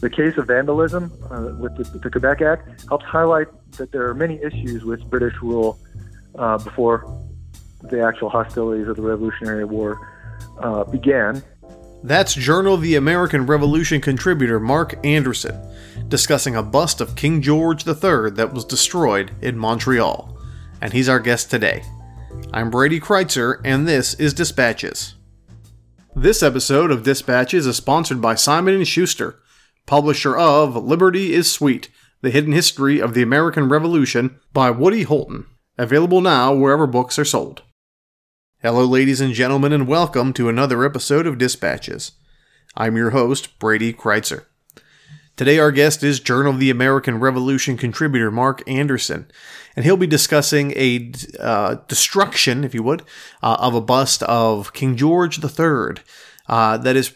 The case of vandalism uh, with the, the, Quebec Act helps highlight that there are many issues with British rule uh, before the actual hostilities of the Revolutionary War uh, began. That's Journal of the American Revolution contributor Mark Anderson discussing a bust of King George III that was destroyed in Montreal. And he's our guest today. I'm Brady Crytzer, and this is Dispatches. This episode of Dispatches is sponsored by Simon & Schuster publisher of Liberty is Sweet The Hidden History of the American Revolution by Woody Holton. Available now wherever books are sold. Hello, ladies and gentlemen, and welcome to another episode of Dispatches. I'm your host, Brady Crytzer. Today, our guest is Journal of the American Revolution contributor Mark Anderson, and he'll be discussing a uh, destruction, if you would, uh, of a bust of King George III uh, that is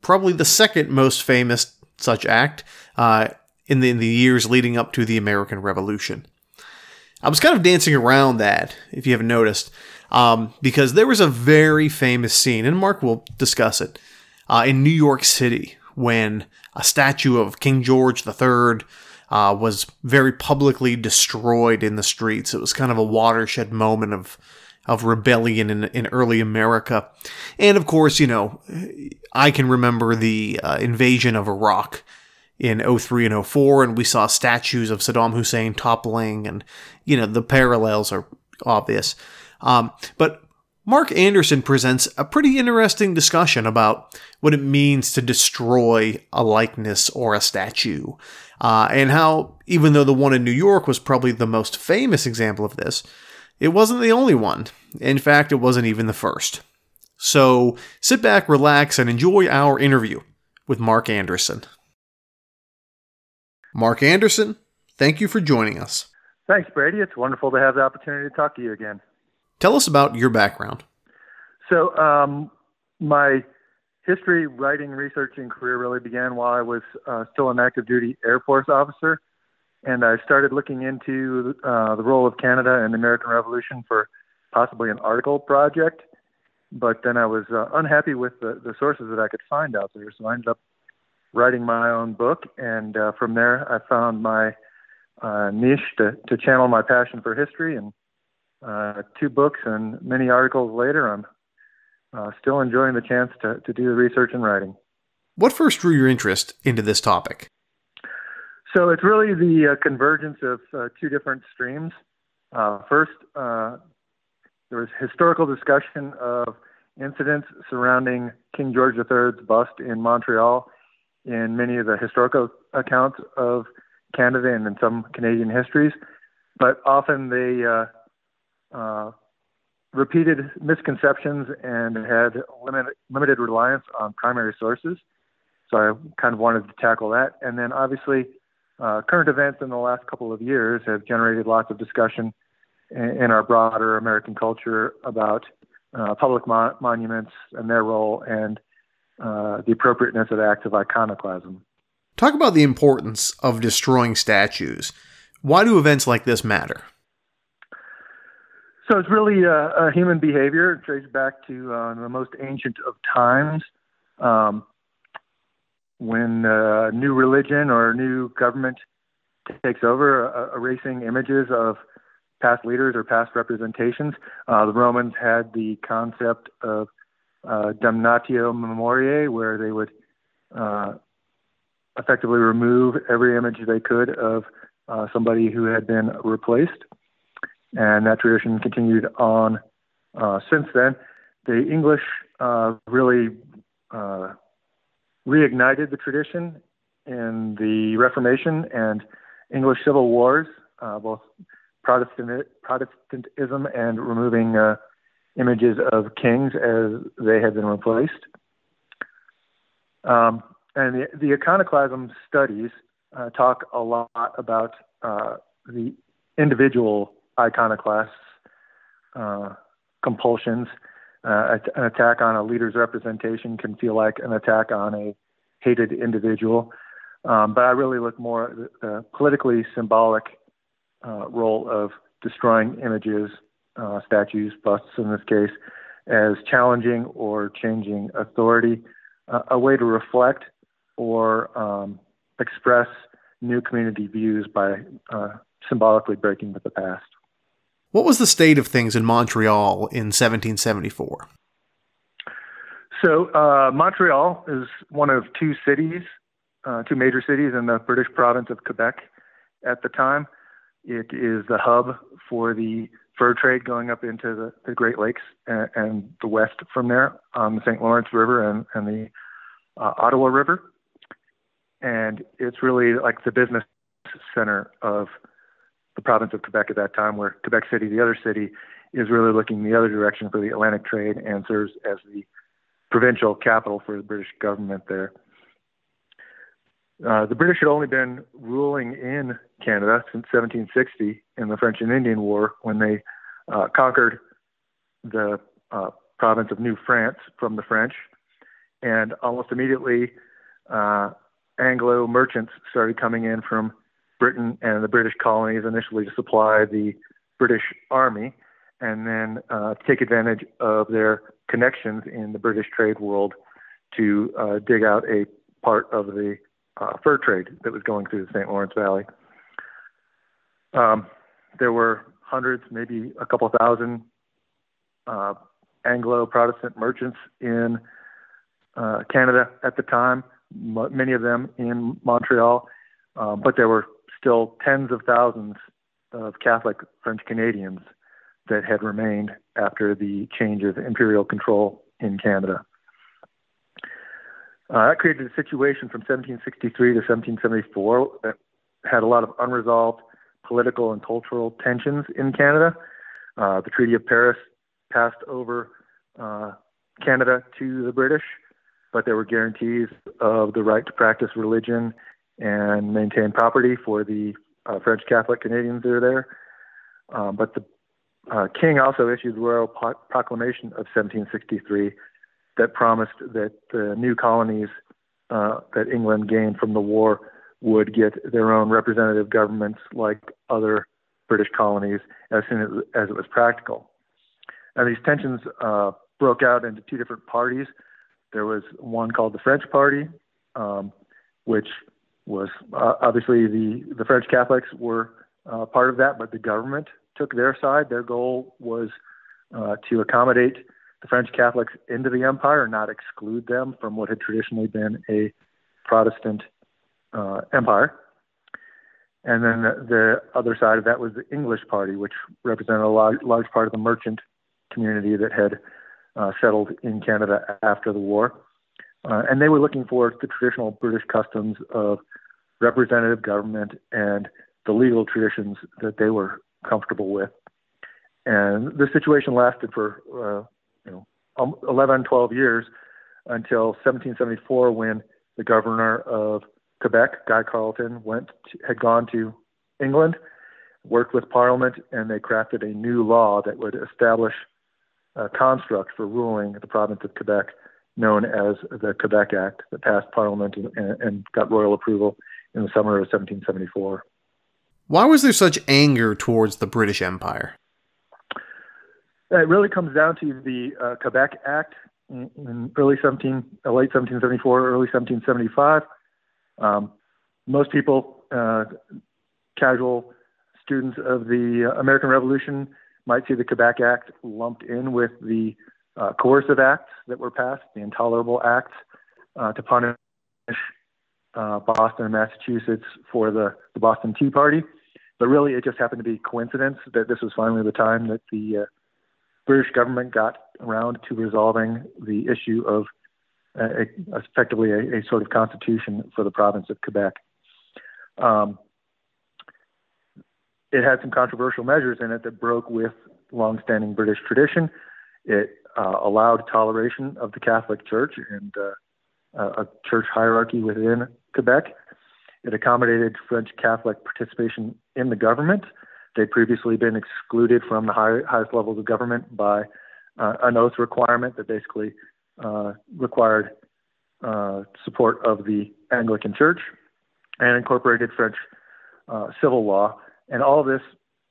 probably the second most famous such act uh, in, the, in the years leading up to the American Revolution. I was kind of dancing around that, if you haven't noticed, um, because there was a very famous scene, and Mark will discuss it, uh, in New York City when a statue of King George III uh, was very publicly destroyed in the streets. It was kind of a watershed moment of of rebellion in, in early America. And of course, you know, I can remember the uh, invasion of Iraq in 03 and 04, and we saw statues of Saddam Hussein toppling, and, you know, the parallels are obvious. Um, but Mark Anderson presents a pretty interesting discussion about what it means to destroy a likeness or a statue, uh, and how, even though the one in New York was probably the most famous example of this, it wasn't the only one. In fact, it wasn't even the first. So sit back, relax, and enjoy our interview with Mark Anderson. Mark Anderson, thank you for joining us. Thanks, Brady. It's wonderful to have the opportunity to talk to you again. Tell us about your background. So, um, my history, writing, researching career really began while I was uh, still an active duty Air Force officer and I started looking into uh, the role of Canada in the American Revolution for possibly an article project. But then I was uh, unhappy with the, the sources that I could find out there, so I ended up writing my own book, and uh, from there I found my uh, niche to, to channel my passion for history. And uh, two books and many articles later, I'm uh, still enjoying the chance to, to do the research and writing. What first drew your interest into this topic? So it's really the uh, convergence of uh, two different streams. Uh, first, uh, there was historical discussion of incidents surrounding King George III's bust in Montreal in many of the historical accounts of Canada and in some Canadian histories, but often they uh, uh, repeated misconceptions and had limit, limited reliance on primary sources. So I kind of wanted to tackle that. And then obviously, uh, current events in the last couple of years have generated lots of discussion in, in our broader American culture about uh, public mo- monuments and their role and uh, the appropriateness of acts of iconoclasm. Talk about the importance of destroying statues. Why do events like this matter? So it's really a, a human behavior. It traces back to uh, the most ancient of times. Um, when a new religion or a new government takes over, uh, erasing images of past leaders or past representations. Uh, the Romans had the concept of uh, damnatio memoriae, where they would uh, effectively remove every image they could of uh, somebody who had been replaced. And that tradition continued on uh, since then. The English uh, really uh, reignited the tradition in the Reformation and English civil wars, uh, both Protestant, Protestantism and removing uh, images of kings as they had been replaced. Um, And the, the iconoclasm studies uh, talk a lot about uh, the individual iconoclasts' uh, compulsions. Uh, an attack on a leader's representation can feel like an attack on a hated individual. Um, but I really look more at the politically symbolic uh, role of destroying images, uh, statues, busts in this case, as challenging or changing authority, uh, a way to reflect or um, express new community views by uh, symbolically breaking with the past. What was the state of things in Montreal in 1774? So, uh, Montreal is one of two cities, uh, two major cities in the British province of Quebec at the time. It is the hub for the fur trade going up into the, the Great Lakes and, and, the west from there on the St. Lawrence River and, and the uh, Ottawa River. And it's really like the business center of the province of Quebec at that time, where Quebec City, the other city, is really looking the other direction for the Atlantic trade and serves as the provincial capital for the British government there. Uh, the British had only been ruling in Canada since 1760 in the French and Indian War when they uh, conquered the uh, province of New France from the French. And almost immediately, uh, Anglo merchants started coming in from Britain and the British colonies initially to supply the British Army and then uh, take advantage of their connections in the British trade world to uh, dig out a part of the uh, fur trade that was going through the St. Lawrence Valley. Um, there were hundreds, maybe a couple thousand uh, Anglo Protestant merchants in uh, Canada at the time, m- many of them in Montreal, um, but there were still tens of thousands of Catholic French Canadians that had remained after the change of imperial control in Canada. Uh, that created a situation from 1763 to 1774 that had a lot of unresolved political and cultural tensions in Canada. Uh, the Treaty of Paris passed over uh, Canada to the British, but there were guarantees of the right to practice religion and maintain property for the uh, French Catholic Canadians that are there. Um, but the uh, king also issued the Royal Proclamation of 1763 that promised that the new colonies uh, that England gained from the war would get their own representative governments like other British colonies as soon as, as it was practical. And these tensions uh, broke out into two different parties. There was one called the French Party, um, which was uh, obviously the, the French Catholics were uh, part of that, but the government took their side. Their goal was uh, to accommodate the French Catholics into the empire not exclude them from what had traditionally been a Protestant uh, empire. And then the, the, other side of that was the English party, which represented a large, large part of the merchant community that had uh, settled in Canada after the war. Uh, and they were looking for the traditional British customs of representative government and the legal traditions that they were comfortable with. And the situation lasted for uh, you know um, 11, 12 years until 1774, when the governor of Quebec, Guy Carleton, went to, had gone to England, worked with Parliament, and they crafted a new law that would establish a construct for ruling the province of Quebec, known as the Quebec Act, that passed Parliament and, and got royal approval in the summer of 1774. Why was there such anger towards the British Empire? It really comes down to the uh, Quebec Act in, in early 17, uh, late 1774, early 1775. Um, most people, uh, casual students of the uh, American Revolution, might see the Quebec Act lumped in with the uh, coercive acts that were passed, the intolerable acts uh, to punish uh, Boston Massachusetts for the, the Boston Tea Party. But really, it just happened to be coincidence that this was finally the time that the uh, British government got around to resolving the issue of uh, effectively a, a, sort of constitution for the province of Quebec. Um, it had some controversial measures in it that broke with longstanding British tradition. It uh, allowed toleration of the Catholic Church and uh, a church hierarchy within Quebec. It accommodated French Catholic participation in the government. They'd previously been excluded from the high, highest levels of government by uh, an oath requirement that basically uh, required uh, support of the Anglican Church and incorporated French uh, civil law. And all this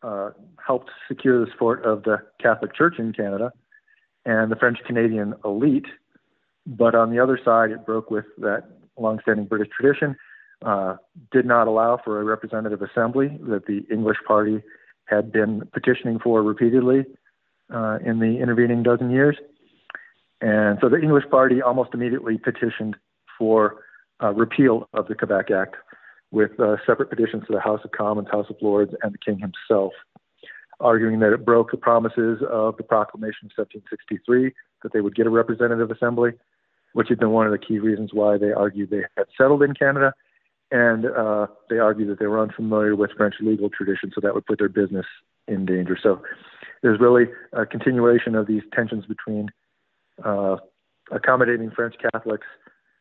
uh, helped secure the support of the Catholic Church in Canada and the French Canadian elite. But on the other side, it broke with that longstanding British tradition, uh, did not allow for a representative assembly that the English party had been petitioning for repeatedly uh, in the intervening dozen years. And so the English party almost immediately petitioned for uh, repeal of the Quebec Act with uh, separate petitions to the House of Commons, House of Lords, and the King himself, arguing that it broke the promises of the Proclamation of 1763 that they would get a representative assembly, which had been one of the key reasons why they argued they had settled in Canada. And uh, they argued that they were unfamiliar with French legal tradition, so that would put their business in danger. So there's really a continuation of these tensions between uh, accommodating French Catholics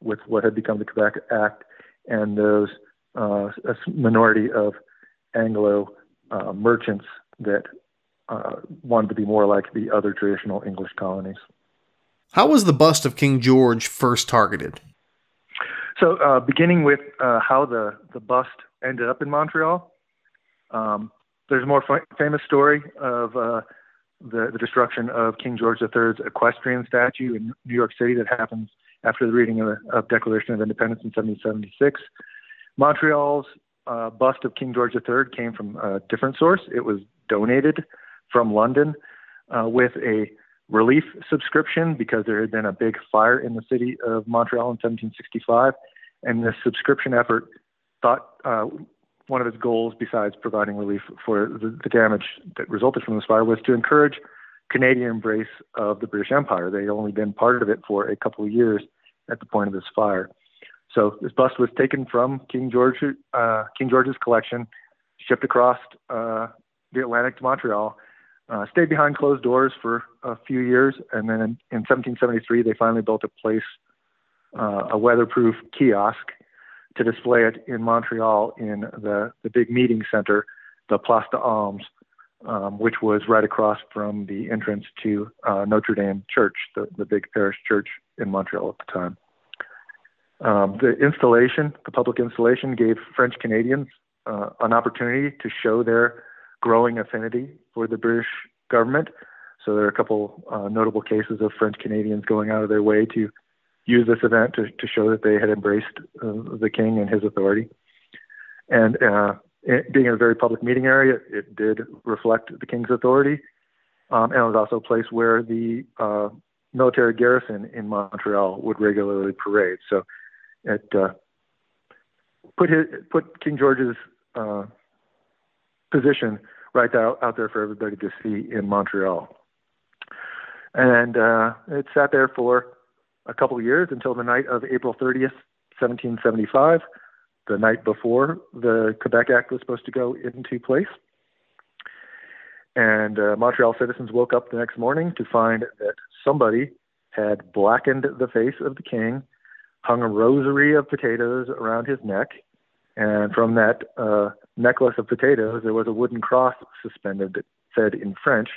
with what had become the Quebec Act and those uh, a minority of Anglo uh, merchants that uh, wanted to be more like the other traditional English colonies. How was the bust of King George first targeted? So, uh, beginning with uh, how the, the bust ended up in Montreal, um, there's a more f- famous story of uh, the, the, destruction of King George III's equestrian statue in New York City that happens after the reading of the of Declaration of Independence in 1776. Montreal's uh, bust of King George III came from a different source. It was donated from London uh, with a relief subscription because there had been a big fire in the city of Montreal in 1765. And this subscription effort thought uh, one of its goals, besides providing relief for the, the, damage that resulted from this fire, was to encourage Canadian embrace of the British Empire. They had only been part of it for a couple of years at the point of this fire. So this bust was taken from King George, uh, King George's collection, shipped across uh, the Atlantic to Montreal, uh, stayed behind closed doors for a few years, and then in, in 1773 they finally built a place, uh, a weatherproof kiosk, to display it in Montreal in the the big meeting center, the Place d'Armes, um, which was right across from the entrance to uh, Notre Dame Church, the, the big parish church in Montreal at the time. Um, the installation, the public installation, gave French Canadians uh, an opportunity to show their growing affinity for the British government. So there are a couple uh, notable cases of French Canadians going out of their way to use this event to, to show that they had embraced uh, the king and his authority. And uh, it, being in a very public meeting area, it did reflect the king's authority. Um, and it was also a place where the uh, military garrison in Montreal would regularly parade. So it uh, put his, put King George's uh, position right out, out there for everybody to see in Montreal. And uh, it sat there for a couple of years until the night of April 30th, 1775, the night before the Quebec Act was supposed to go into place. And uh, Montreal citizens woke up the next morning to find that somebody had blackened the face of the king hung a rosary of potatoes around his neck, and from that uh, necklace of potatoes, there was a wooden cross suspended that said in French,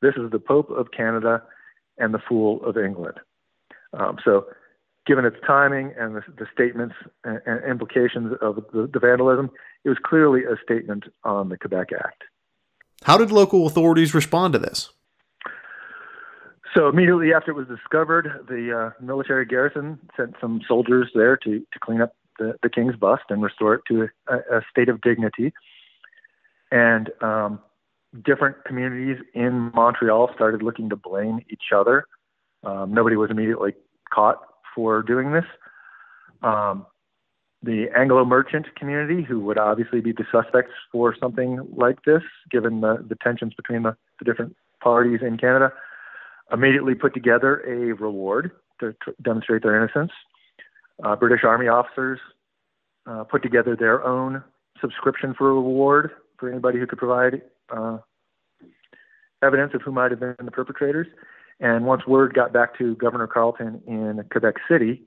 "This is the Pope of Canada and the Fool of England." Um, so, given its timing and the, the statements and, and, implications of the, the vandalism, it was clearly a statement on the Quebec Act. How did local authorities respond to this? So immediately after it was discovered, the uh, military garrison sent some soldiers there to, to clean up the, the king's bust and restore it to a, a state of dignity. And um, different communities in Montreal started looking to blame each other. Um, nobody was immediately caught for doing this. Um, the Anglo merchant community, who would obviously be the suspects for something like this, given the, the tensions between the, the different parties in Canada, immediately put together a reward to tr- demonstrate their innocence. Uh, British Army officers uh, put together their own subscription for a reward for anybody who could provide uh, evidence of who might have been the perpetrators. And once word got back to Governor Carleton in Quebec City,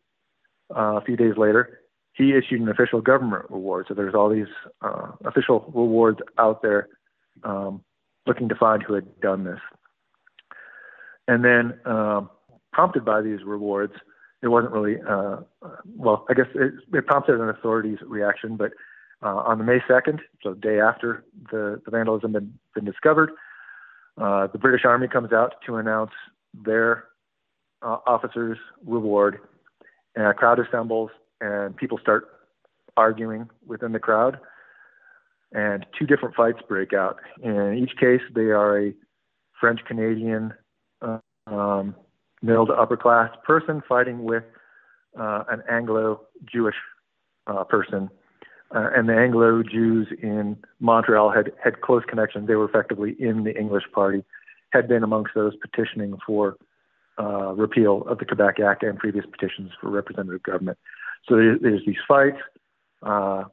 uh, a few days later, he issued an official government reward. So there's all these uh, official rewards out there um, looking to find who had done this. And then, um, prompted by these rewards, it wasn't really, uh, well, I guess it, it, prompted an authorities reaction, but uh, on the May 2nd, so the day after the, the vandalism had been, discovered, uh, the British Army comes out to announce their uh, officers' reward, and a crowd assembles, and people start arguing within the crowd, and two different fights break out. In each case, they are a French Canadian um, middle to upper class person fighting with uh, an Anglo Jewish uh, person. Uh, and the Anglo Jews in Montreal had, had close connections. They were effectively in the English party, had been amongst those petitioning for uh, repeal of the Quebec Act and previous petitions for representative government. So there's, there's these fights. Uh,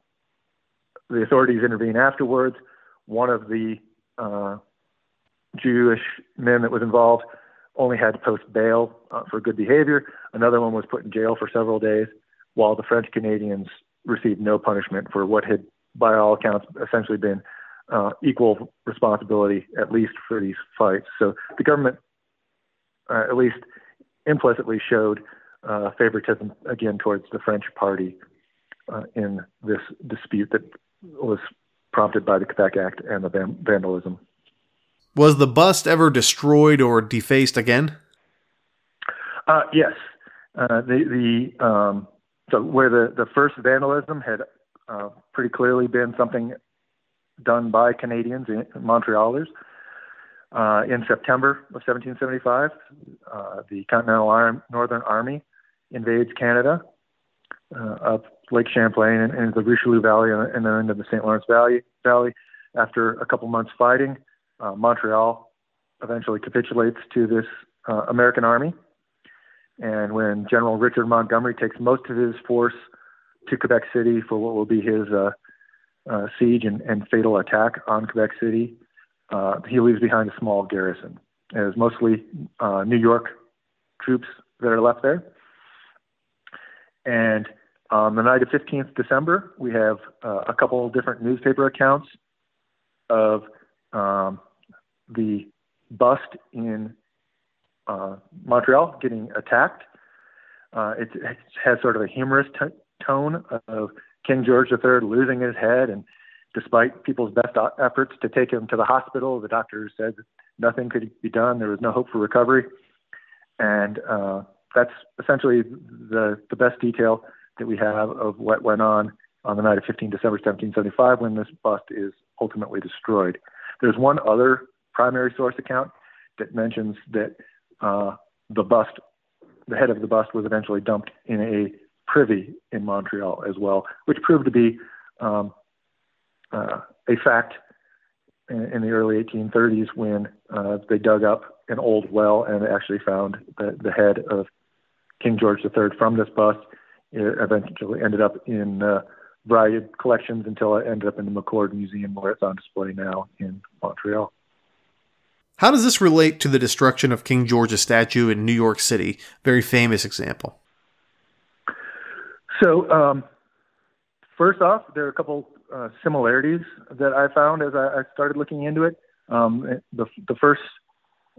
the authorities intervene afterwards. One of the uh, Jewish men that was involved only had to post bail uh, for good behavior. Another one was put in jail for several days, while the French Canadians received no punishment for what had, by all accounts, essentially been uh, equal responsibility, at least for these fights. So the government, uh, at least implicitly, showed uh, favoritism again towards the French party uh, in this dispute that was prompted by the Quebec Act and the vandalism. Was the bust ever destroyed or defaced again? Uh, yes. Uh, the the um, so where the, the first vandalism had uh, pretty clearly been something done by Canadians, Montrealers. Uh, in September of 1775, uh, the Continental Arm, Northern Army invades Canada uh, up Lake Champlain and, and the Richelieu Valley and then into the St. Lawrence Valley. Valley. After a couple months fighting, uh, Montreal eventually capitulates to this uh, American army. And when General Richard Montgomery takes most of his force to Quebec City for what will be his uh, uh, siege and, and, fatal attack on Quebec City, uh, he leaves behind a small garrison. It was mostly uh, New York troops that are left there. And on the night of 15th December, we have a couple different newspaper accounts of um, the bust in uh, Montreal getting attacked. Uh, it, it, has sort of a humorous t- tone of King George III losing his head, and despite people's best efforts to take him to the hospital, the doctors said nothing could be done. There was no hope for recovery, and uh, that's essentially the the best detail that we have of what went on on the night of 15 December 1775 when this bust is ultimately destroyed. There's one other primary source account that mentions that uh, the bust, the head of the bust, was eventually dumped in a privy in Montreal as well, which proved to be um, uh, a fact in, in, the early 1830s when uh, they dug up an old well and actually found the, the head of King George III from this bust. It eventually ended up in uh, variety of collections until it ended up in the McCord Museum where it's on display now in Montreal. How does this relate to the destruction of King George's statue in New York City? Very famous example. So, um, first off, there are a couple uh, similarities that I found as I, I started looking into it. Um, the, the first,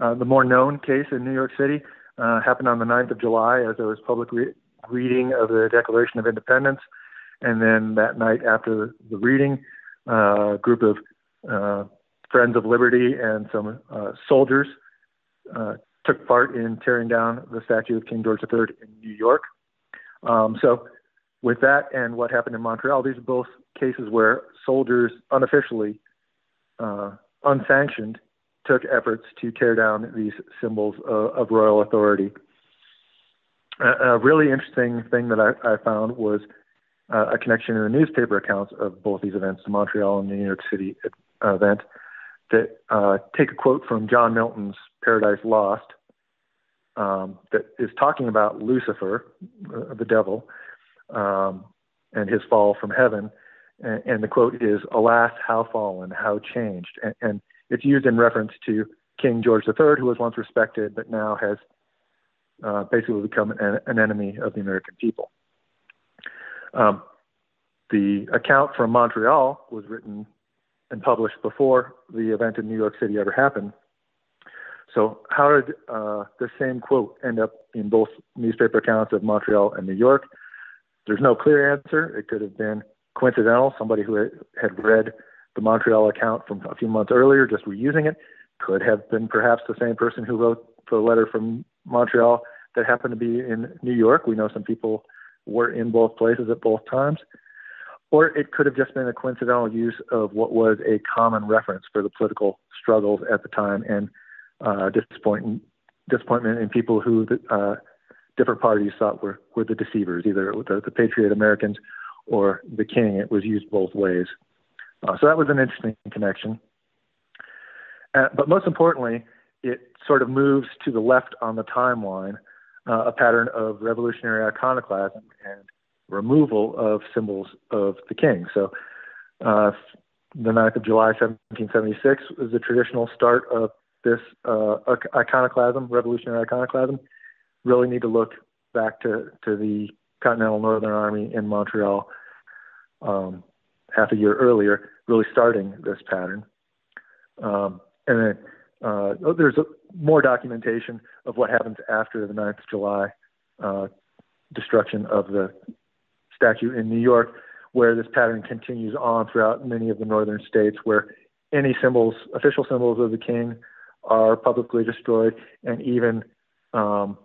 uh, the more known case in New York City uh, happened on the 9th of July as there was public re- reading of the Declaration of Independence. And then that night after the reading, a group of uh, Friends of Liberty and some uh, soldiers uh, took part in tearing down the statue of King George III in New York. Um, so, with that and what happened in Montreal, these are both cases where soldiers unofficially, uh, unsanctioned, took efforts to tear down these symbols of, of royal authority. A, a, really interesting thing that I, I found was uh, a connection in the newspaper accounts of both these events, the Montreal and the New York City event that uh, take a quote from John Milton's Paradise Lost um, that is talking about Lucifer, uh, the devil, um, and his fall from heaven. And, and, the quote is, Alas, how fallen, how changed. And, and, it's used in reference to King George III, who was once respected, but now has uh, basically become an, an enemy of the American people. Um, the account from Montreal was written and published before the event in New York City ever happened. So, how did uh, the same quote end up in both newspaper accounts of Montreal and New York? There's no clear answer. It could have been coincidental. Somebody who had read the Montreal account from a few months earlier, just reusing it, could have been perhaps the same person who wrote the letter from Montreal that happened to be in New York. We know some people were in both places at both times. Or it could have just been a coincidental use of what was a common reference for the political struggles at the time and uh, disappointment, disappointment in people who the, uh, different parties thought were, were the deceivers, either the, the Patriot Americans or the King. It was used both ways. Uh, so that was an interesting connection. Uh, but most importantly, it sort of moves to the left on the timeline, uh, a pattern of revolutionary iconoclasm and removal of symbols of the king. So uh, the 9th of July, 1776 was the traditional start of this uh, iconoclasm, revolutionary iconoclasm. Really need to look back to, to the Continental Northern Army in Montreal um, half a year earlier, really starting this pattern. Um, and then uh, oh, there's a, more documentation of what happens after the 9th of July uh, destruction of the statue in New York, where this pattern continues on throughout many of the northern states, where any symbols, official symbols of the king, are publicly destroyed, and even um,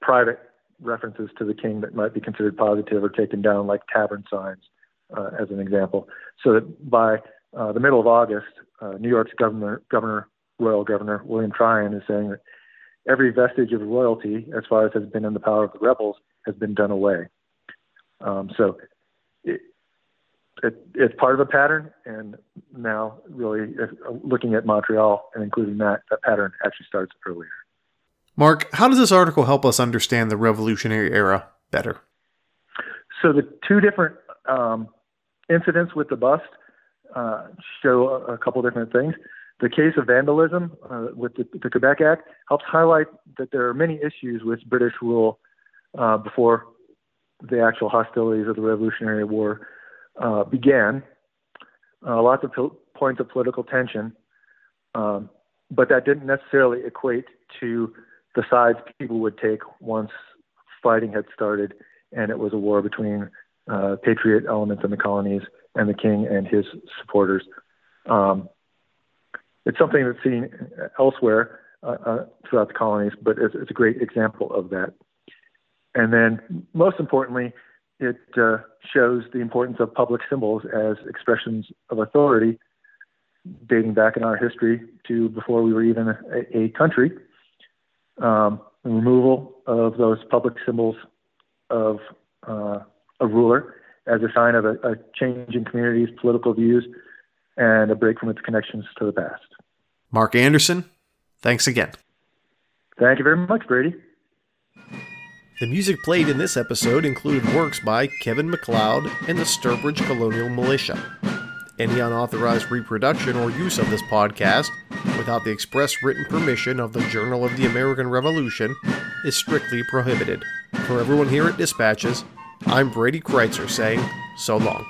private references to the king that might be considered positive are taken down, like tavern signs, uh, as an example. So that by uh, the middle of August, uh, New York's governor, governor, royal governor William Tryon, is saying that every vestige of royalty, as far as has been in the power of the rebels, has been done away. Um, so it, it, it's part of a pattern, and now really looking at Montreal and including that, that pattern actually starts earlier. Mark, how does this article help us understand the Revolutionary Era better? So the two different um, incidents with the bust uh, show a, a, couple different things. The case of vandalism uh, with the, the, Quebec Act helps highlight that there are many issues with British rule uh, before the actual hostilities of the Revolutionary War uh, began. Uh, lots of po- points of political tension, um, but that didn't necessarily equate to the sides people would take once fighting had started and it was a war between uh, patriot elements in the colonies and the king and his supporters. Um, it's something that's seen elsewhere uh, uh, throughout the colonies, but it's, it's, a great example of that. And then, most importantly, it uh, shows the importance of public symbols as expressions of authority, dating back in our history to before we were even a, a country. Um, removal of those public symbols of uh, a ruler as a sign of a, a change in community's political views and a break from its connections to the past. Mark Anderson, thanks again. Thank you very much, Brady. The music played in this episode included works by Kevin MacLeod and the Sturbridge Colonial Militia. Any unauthorized reproduction or use of this podcast, without the express written permission of the Journal of the American Revolution, is strictly prohibited. For everyone here at Dispatches, I'm Brady Crytzer saying so long.